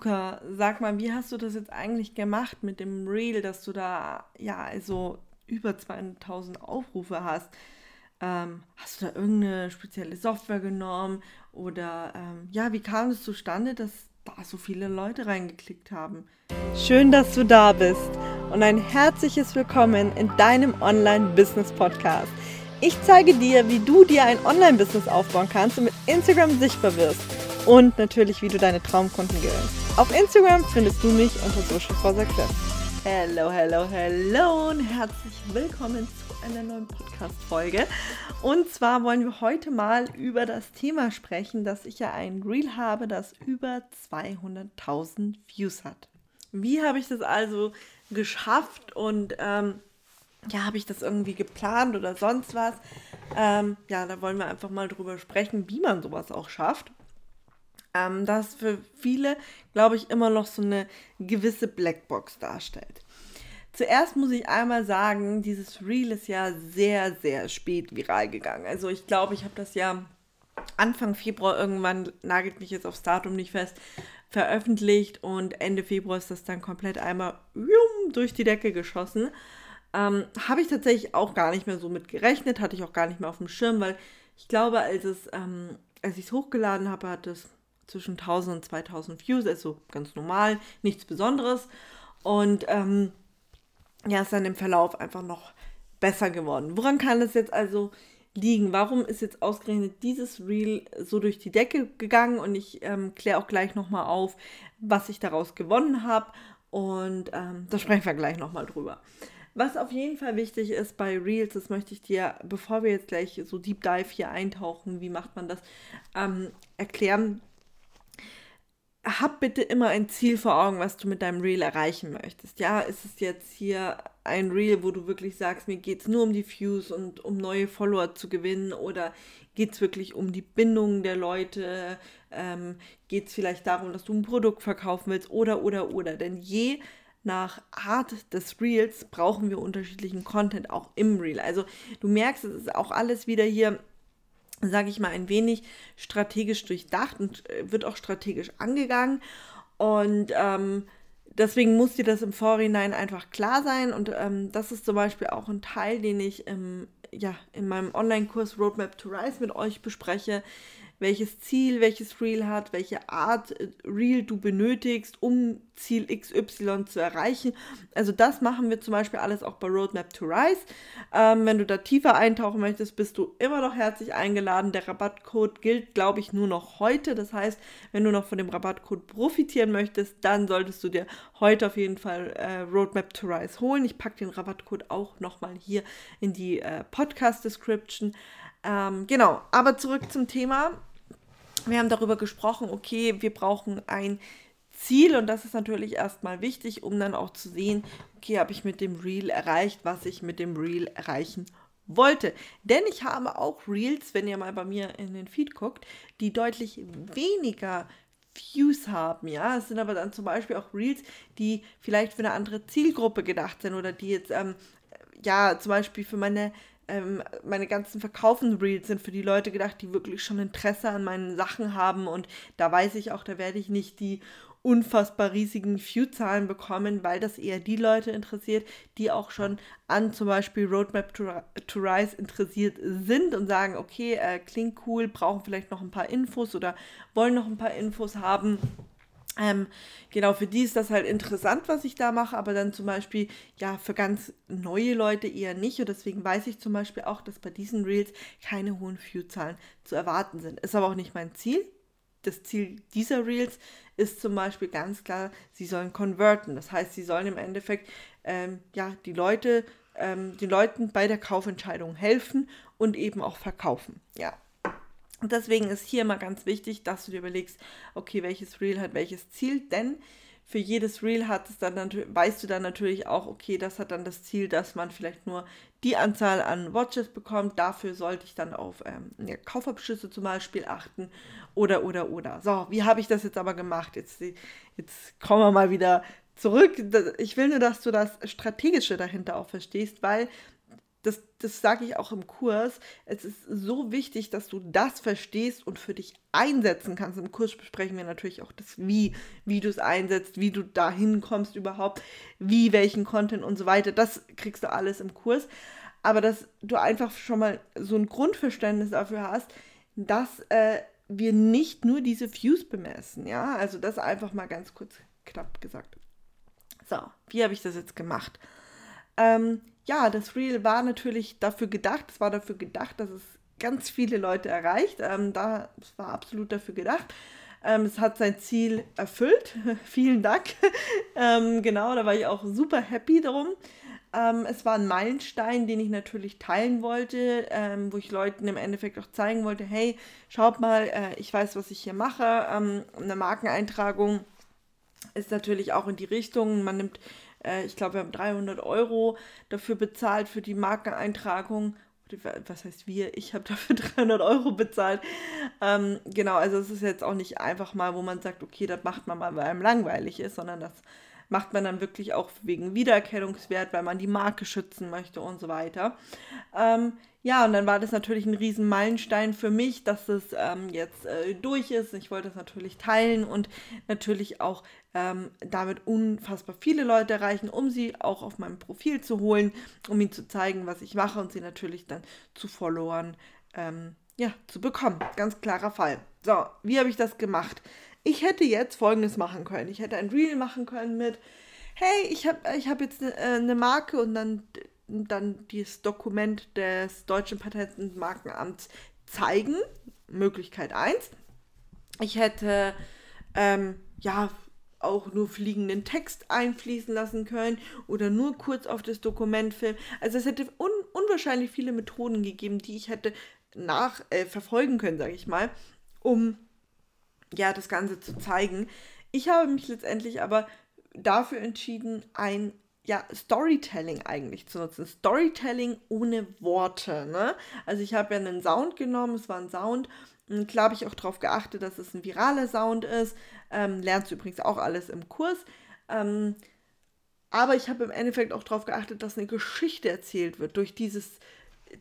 Luca, sag mal, wie hast du das jetzt eigentlich gemacht mit dem Reel, dass du da ja also über 200.000 Aufrufe hast? Ähm, hast du da irgendeine spezielle Software genommen oder ähm, ja, wie kam es zustande, dass da so viele Leute reingeklickt haben? Schön, dass du da bist und ein herzliches Willkommen in deinem Online-Business-Podcast. Ich zeige dir, wie du dir ein Online-Business aufbauen kannst und mit Instagram sichtbar wirst und natürlich, wie du deine Traumkunden gewinnst. Auf Instagram findest du mich unter Social for Success. Hello, hello, hello und herzlich willkommen zu einer neuen Podcast-Folge. Und zwar wollen wir heute mal über das Thema sprechen, dass ich ja ein Reel habe, das über 200.000 Views hat. Wie habe ich das also geschafft und ähm, ja, habe ich das irgendwie geplant oder sonst was? Ähm, ja, da wollen wir einfach mal drüber sprechen, wie man sowas auch schafft ähm, das für viele, glaube ich, immer noch so eine gewisse Blackbox darstellt. Zuerst muss ich einmal sagen, dieses Reel ist ja sehr, sehr spät viral gegangen. Also ich glaube, ich habe das ja Anfang Februar irgendwann, nagelt mich jetzt aufs Datum nicht fest, veröffentlicht und Ende Februar ist das dann komplett einmal durch die Decke geschossen. Ähm, habe ich tatsächlich auch gar nicht mehr so mit gerechnet, hatte ich auch gar nicht mehr auf dem Schirm, weil ich glaube, als, ähm, als ich es hochgeladen habe, hat es zwischen 1000 und 2000 Views, also ganz normal, nichts Besonderes. Und ähm, ja, ist dann im Verlauf einfach noch besser geworden. Woran kann das jetzt also liegen? Warum ist jetzt ausgerechnet dieses Reel so durch die Decke gegangen? Und ich ähm, kläre auch gleich nochmal auf, was ich daraus gewonnen habe. Und ähm, da sprechen wir gleich nochmal drüber. Was auf jeden Fall wichtig ist bei Reels, das möchte ich dir, bevor wir jetzt gleich so Deep Dive hier eintauchen, wie macht man das, ähm, erklären hab bitte immer ein Ziel vor Augen, was du mit deinem Reel erreichen möchtest. Ja, ist es jetzt hier ein Reel, wo du wirklich sagst, mir geht es nur um die Views und um neue Follower zu gewinnen oder geht es wirklich um die Bindung der Leute? Ähm, geht es vielleicht darum, dass du ein Produkt verkaufen willst oder, oder, oder? Denn je nach Art des Reels brauchen wir unterschiedlichen Content auch im Reel. Also du merkst, es ist auch alles wieder hier sage ich mal, ein wenig strategisch durchdacht und äh, wird auch strategisch angegangen. Und ähm, deswegen muss dir das im Vorhinein einfach klar sein. Und ähm, das ist zum Beispiel auch ein Teil, den ich im, ja, in meinem Online-Kurs Roadmap to Rise mit euch bespreche welches Ziel welches Reel hat, welche Art äh, Reel du benötigst, um Ziel XY zu erreichen. Also das machen wir zum Beispiel alles auch bei Roadmap to Rise. Ähm, wenn du da tiefer eintauchen möchtest, bist du immer noch herzlich eingeladen. Der Rabattcode gilt, glaube ich, nur noch heute. Das heißt, wenn du noch von dem Rabattcode profitieren möchtest, dann solltest du dir heute auf jeden Fall äh, Roadmap to Rise holen. Ich packe den Rabattcode auch nochmal hier in die äh, Podcast-Description. Ähm, genau, aber zurück zum Thema wir haben darüber gesprochen, okay, wir brauchen ein Ziel und das ist natürlich erstmal wichtig, um dann auch zu sehen, okay, habe ich mit dem Reel erreicht, was ich mit dem Reel erreichen wollte. Denn ich habe auch Reels, wenn ihr mal bei mir in den Feed guckt, die deutlich weniger Views haben, ja. Es sind aber dann zum Beispiel auch Reels, die vielleicht für eine andere Zielgruppe gedacht sind oder die jetzt, ähm, ja, zum Beispiel für meine ähm, meine ganzen Verkaufen-Reels sind für die Leute gedacht, die wirklich schon Interesse an meinen Sachen haben. Und da weiß ich auch, da werde ich nicht die unfassbar riesigen View-Zahlen bekommen, weil das eher die Leute interessiert, die auch schon an zum Beispiel Roadmap to, to Rise interessiert sind und sagen, okay, äh, klingt cool, brauchen vielleicht noch ein paar Infos oder wollen noch ein paar Infos haben. Ähm, genau, für die ist das halt interessant, was ich da mache, aber dann zum Beispiel, ja, für ganz neue Leute eher nicht. Und deswegen weiß ich zum Beispiel auch, dass bei diesen Reels keine hohen View-Zahlen zu erwarten sind. Ist aber auch nicht mein Ziel. Das Ziel dieser Reels ist zum Beispiel ganz klar, sie sollen konverten. Das heißt, sie sollen im Endeffekt, ähm, ja, die Leute, ähm, den Leuten bei der Kaufentscheidung helfen und eben auch verkaufen. Ja, und deswegen ist hier immer ganz wichtig, dass du dir überlegst, okay, welches Reel hat welches Ziel, denn für jedes Reel hat es dann weißt du dann natürlich auch, okay, das hat dann das Ziel, dass man vielleicht nur die Anzahl an Watches bekommt. Dafür sollte ich dann auf ähm, ja, Kaufabschlüsse zum Beispiel achten oder oder oder. So, wie habe ich das jetzt aber gemacht? Jetzt, jetzt kommen wir mal wieder zurück. Ich will nur, dass du das Strategische dahinter auch verstehst, weil das, das sage ich auch im Kurs, es ist so wichtig, dass du das verstehst und für dich einsetzen kannst. Im Kurs besprechen wir natürlich auch das Wie, wie du es einsetzt, wie du dahin kommst überhaupt, wie, welchen Content und so weiter. Das kriegst du alles im Kurs. Aber dass du einfach schon mal so ein Grundverständnis dafür hast, dass äh, wir nicht nur diese Views bemessen. Ja, also das einfach mal ganz kurz knapp gesagt. So, wie habe ich das jetzt gemacht? Ähm, ja, das Reel war natürlich dafür gedacht, es war dafür gedacht, dass es ganz viele Leute erreicht. Ähm, da, es war absolut dafür gedacht. Ähm, es hat sein Ziel erfüllt. Vielen Dank. ähm, genau, da war ich auch super happy drum. Ähm, es war ein Meilenstein, den ich natürlich teilen wollte, ähm, wo ich Leuten im Endeffekt auch zeigen wollte, hey, schaut mal, äh, ich weiß, was ich hier mache. Ähm, eine Markeneintragung ist natürlich auch in die Richtung, man nimmt äh, ich glaube, wir haben 300 Euro dafür bezahlt für die Markeneintragung. Was heißt wir? Ich habe dafür 300 Euro bezahlt. Ähm, genau, also es ist jetzt auch nicht einfach mal, wo man sagt, okay, das macht man mal, weil einem langweilig ist, sondern das macht man dann wirklich auch wegen Wiedererkennungswert, weil man die Marke schützen möchte und so weiter. Ähm, ja, und dann war das natürlich ein riesen Meilenstein für mich, dass es ähm, jetzt äh, durch ist. Ich wollte es natürlich teilen und natürlich auch ähm, damit unfassbar viele Leute erreichen, um sie auch auf meinem Profil zu holen, um ihnen zu zeigen, was ich mache und sie natürlich dann zu Followern ähm, ja, zu bekommen. Ganz klarer Fall. So, wie habe ich das gemacht? Ich hätte jetzt folgendes machen können. Ich hätte ein Reel machen können mit, hey, ich habe ich hab jetzt eine äh, ne Marke und dann dann dieses Dokument des Deutschen Patent- und Markenamts zeigen. Möglichkeit 1. Ich hätte ähm, ja auch nur fliegenden Text einfließen lassen können oder nur kurz auf das Dokument filmen. Also es hätte un unwahrscheinlich viele Methoden gegeben, die ich hätte nach äh, verfolgen können, sage ich mal, um ja das Ganze zu zeigen. Ich habe mich letztendlich aber dafür entschieden, ein ja, Storytelling eigentlich zu nutzen. Storytelling ohne Worte. Ne? Also ich habe ja einen Sound genommen, es war ein Sound. Und klar habe ich auch darauf geachtet, dass es ein viraler Sound ist. Ähm, lernst du übrigens auch alles im Kurs. Ähm, aber ich habe im Endeffekt auch darauf geachtet, dass eine Geschichte erzählt wird durch dieses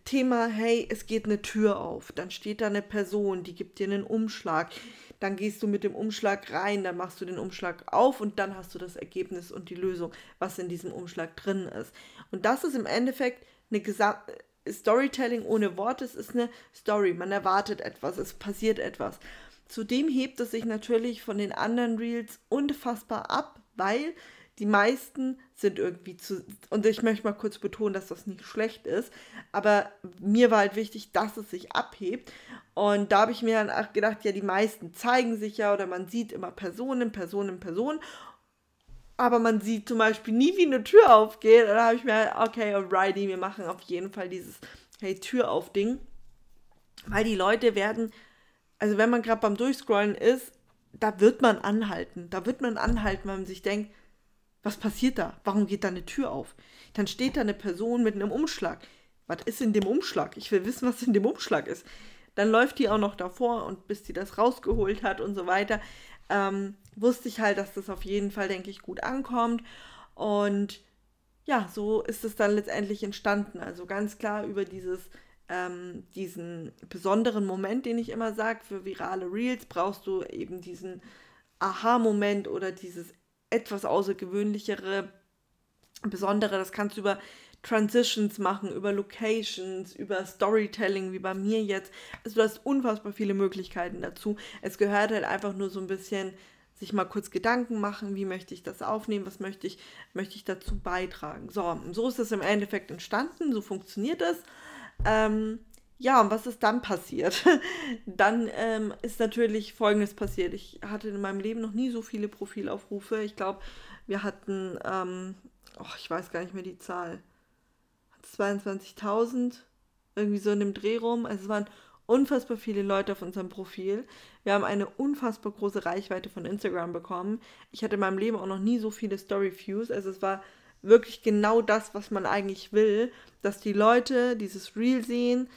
Thema, hey, es geht eine Tür auf, dann steht da eine Person, die gibt dir einen Umschlag, dann gehst du mit dem Umschlag rein, dann machst du den Umschlag auf und dann hast du das Ergebnis und die Lösung, was in diesem Umschlag drin ist. Und das ist im Endeffekt eine Gesam Storytelling ohne Worte, es ist eine Story, man erwartet etwas, es passiert etwas. Zudem hebt es sich natürlich von den anderen Reels unfassbar ab, weil die meisten sind irgendwie zu. Und ich möchte mal kurz betonen, dass das nicht schlecht ist. Aber mir war halt wichtig, dass es sich abhebt. Und da habe ich mir dann auch gedacht, ja, die meisten zeigen sich ja oder man sieht immer Personen, Personen, Personen. Aber man sieht zum Beispiel nie, wie eine Tür aufgeht. Und da habe ich mir, halt, okay, alrighty, wir machen auf jeden Fall dieses Hey, Tür auf Ding. Weil die Leute werden, also wenn man gerade beim Durchscrollen ist, da wird man anhalten. Da wird man anhalten, weil man sich denkt, was passiert da? Warum geht da eine Tür auf? Dann steht da eine Person mit einem Umschlag. Was ist in dem Umschlag? Ich will wissen, was in dem Umschlag ist. Dann läuft die auch noch davor und bis die das rausgeholt hat und so weiter, ähm, wusste ich halt, dass das auf jeden Fall, denke ich, gut ankommt. Und ja, so ist es dann letztendlich entstanden. Also ganz klar über dieses, ähm, diesen besonderen Moment, den ich immer sage, für virale Reels brauchst du eben diesen Aha-Moment oder dieses etwas außergewöhnlichere, besondere. Das kannst du über Transitions machen, über Locations, über Storytelling, wie bei mir jetzt. Also du hast unfassbar viele Möglichkeiten dazu. Es gehört halt einfach nur so ein bisschen sich mal kurz Gedanken machen, wie möchte ich das aufnehmen, was möchte ich, möchte ich dazu beitragen. So, so ist es im Endeffekt entstanden, so funktioniert es. Ähm, ja, und was ist dann passiert? dann ähm, ist natürlich Folgendes passiert. Ich hatte in meinem Leben noch nie so viele Profilaufrufe. Ich glaube, wir hatten, ähm, oh, ich weiß gar nicht mehr die Zahl, 22.000, irgendwie so in dem Dreh rum. Also es waren unfassbar viele Leute auf unserem Profil. Wir haben eine unfassbar große Reichweite von Instagram bekommen. Ich hatte in meinem Leben auch noch nie so viele Story-Views. Also es war wirklich genau das, was man eigentlich will, dass die Leute dieses Reel sehen,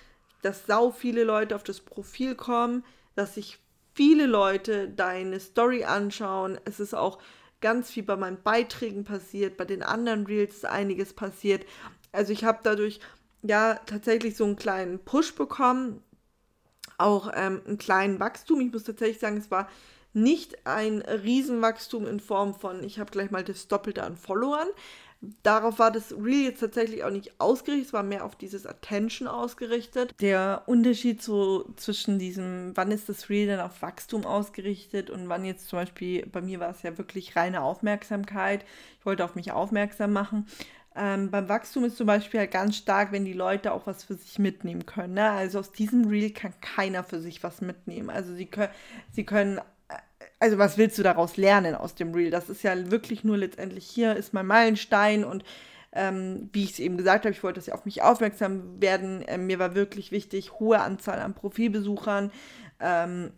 dass sau viele Leute auf das Profil kommen, dass sich viele Leute deine Story anschauen. Es ist auch ganz viel bei meinen Beiträgen passiert, bei den anderen Reels ist einiges passiert. Also ich habe dadurch ja tatsächlich so einen kleinen Push bekommen, auch ähm, einen kleinen Wachstum. Ich muss tatsächlich sagen, es war nicht ein Riesenwachstum in Form von, ich habe gleich mal das Doppelte an Followern. Darauf war das Reel jetzt tatsächlich auch nicht ausgerichtet, es war mehr auf dieses Attention ausgerichtet. Der Unterschied so zwischen diesem, wann ist das Reel dann auf Wachstum ausgerichtet und wann jetzt zum Beispiel, bei mir war es ja wirklich reine Aufmerksamkeit, ich wollte auf mich aufmerksam machen. Ähm, beim Wachstum ist zum Beispiel halt ganz stark, wenn die Leute auch was für sich mitnehmen können. Ne? Also aus diesem Reel kann keiner für sich was mitnehmen. Also sie können, sie können also was willst du daraus lernen aus dem Reel? Das ist ja wirklich nur letztendlich hier ist mein Meilenstein und ähm, wie ich es eben gesagt habe, ich wollte, dass sie auf mich aufmerksam werden. Ähm, mir war wirklich wichtig, hohe Anzahl an Profilbesuchern, ähm,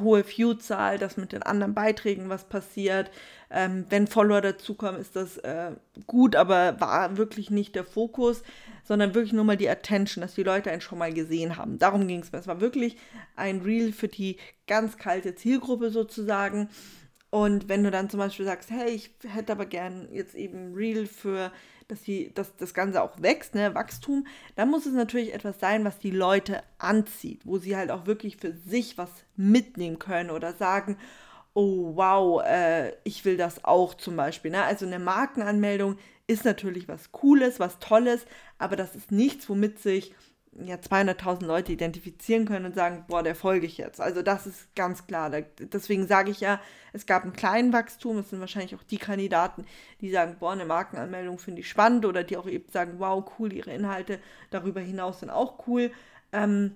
hohe Viewzahl, dass mit den anderen Beiträgen was passiert. Ähm, wenn Follower dazukommen, ist das äh, gut, aber war wirklich nicht der Fokus, sondern wirklich nur mal die Attention, dass die Leute einen schon mal gesehen haben. Darum ging es mir. Es war wirklich ein Reel für die ganz kalte Zielgruppe sozusagen. Und wenn du dann zum Beispiel sagst, hey, ich hätte aber gern jetzt eben Reel für dass, die, dass das Ganze auch wächst, ne, Wachstum, dann muss es natürlich etwas sein, was die Leute anzieht, wo sie halt auch wirklich für sich was mitnehmen können oder sagen, oh wow, äh, ich will das auch zum Beispiel. Ne? Also eine Markenanmeldung ist natürlich was Cooles, was Tolles, aber das ist nichts, womit sich ja 200.000 Leute identifizieren können und sagen, boah, der folge ich jetzt. Also das ist ganz klar. deswegen sage ich ja, es gab einen kleinen Wachstum. Es sind wahrscheinlich auch die Kandidaten, die sagen, boah, eine Markenanmeldung finde ich spannend oder die auch eben sagen, wow, cool, ihre Inhalte darüber hinaus sind auch cool. Ähm,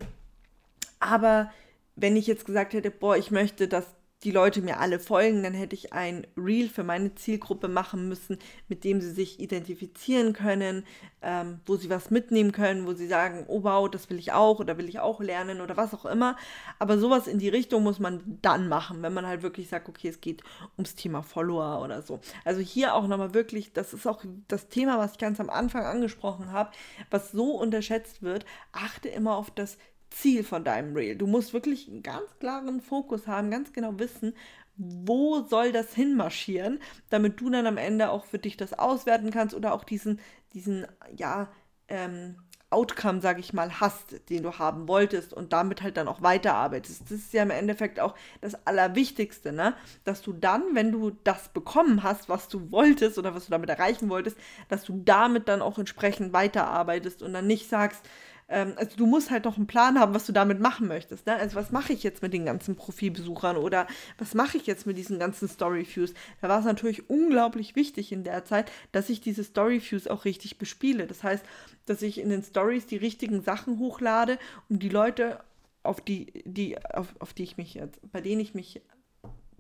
aber wenn ich jetzt gesagt hätte, boah, ich möchte, dass die Leute mir alle folgen, dann hätte ich ein Reel für meine Zielgruppe machen müssen, mit dem sie sich identifizieren können, ähm, wo sie was mitnehmen können, wo sie sagen, oh wow, das will ich auch oder will ich auch lernen oder was auch immer. Aber sowas in die Richtung muss man dann machen, wenn man halt wirklich sagt, okay, es geht ums Thema Follower oder so. Also hier auch nochmal wirklich, das ist auch das Thema, was ich ganz am Anfang angesprochen habe, was so unterschätzt wird, achte immer auf das Ziel von deinem Reel. Du musst wirklich einen ganz klaren Fokus haben, ganz genau wissen, wo soll das hinmarschieren, damit du dann am Ende auch für dich das auswerten kannst oder auch diesen, diesen, ja, ähm, Outcome, sage ich mal, hast, den du haben wolltest und damit halt dann auch weiterarbeitest. Das ist ja im Endeffekt auch das Allerwichtigste, ne? Dass du dann, wenn du das bekommen hast, was du wolltest oder was du damit erreichen wolltest, dass du damit dann auch entsprechend weiterarbeitest und dann nicht sagst, ähm, also du musst halt noch einen Plan haben, was du damit machen möchtest. Ne? Also was mache ich jetzt mit den ganzen Profilbesuchern oder was mache ich jetzt mit diesen ganzen Story-Views? Da war es natürlich unglaublich wichtig in der Zeit, dass ich diese Story-Views auch richtig bespiele. Das heißt, dass ich in den Stories die richtigen Sachen hochlade, um die Leute, auf die, die, auf, auf die ich mich jetzt, bei denen ich mich,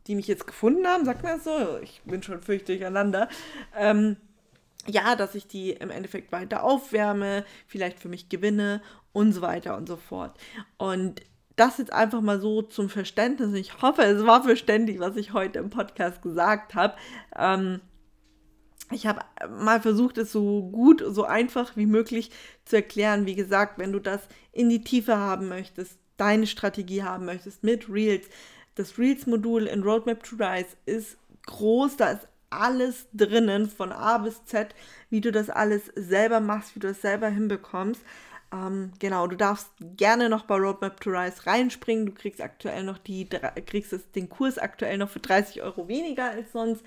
die mich jetzt gefunden haben, sagt man das so, ich bin schon fürchterlich durcheinander, ähm, ja, dass ich die im Endeffekt weiter aufwärme, vielleicht für mich gewinne und so weiter und so fort. Und das jetzt einfach mal so zum Verständnis. Ich hoffe, es war verständlich, was ich heute im Podcast gesagt habe. Ähm, ich habe mal versucht, es so gut, so einfach wie möglich zu erklären. Wie gesagt, wenn du das in die Tiefe haben möchtest, deine Strategie haben möchtest mit Reels, das Reels-Modul in Roadmap to Rise ist groß, da ist alles drinnen, von A bis Z, wie du das alles selber machst, wie du das selber hinbekommst. Ähm, genau, du darfst gerne noch bei Roadmap to Rise reinspringen. Du kriegst aktuell noch die, kriegst es, den Kurs aktuell noch für 30 Euro weniger als sonst.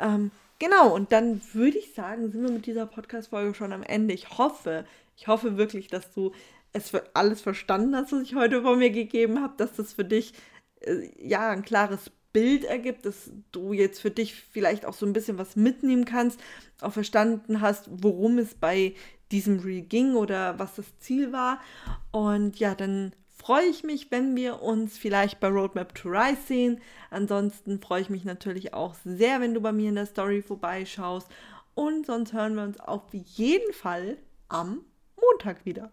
Ähm, genau, und dann würde ich sagen, sind wir mit dieser Podcast-Folge schon am Ende. Ich hoffe, ich hoffe wirklich, dass du es für alles verstanden hast, was ich heute von mir gegeben habe, dass das für dich äh, ja ein klares Bild ergibt, dass du jetzt für dich vielleicht auch so ein bisschen was mitnehmen kannst, auch verstanden hast, worum es bei diesem Reel ging oder was das Ziel war. Und ja, dann freue ich mich, wenn wir uns vielleicht bei Roadmap to Rise sehen. Ansonsten freue ich mich natürlich auch sehr, wenn du bei mir in der Story vorbeischaust. Und sonst hören wir uns auf jeden Fall am Montag wieder.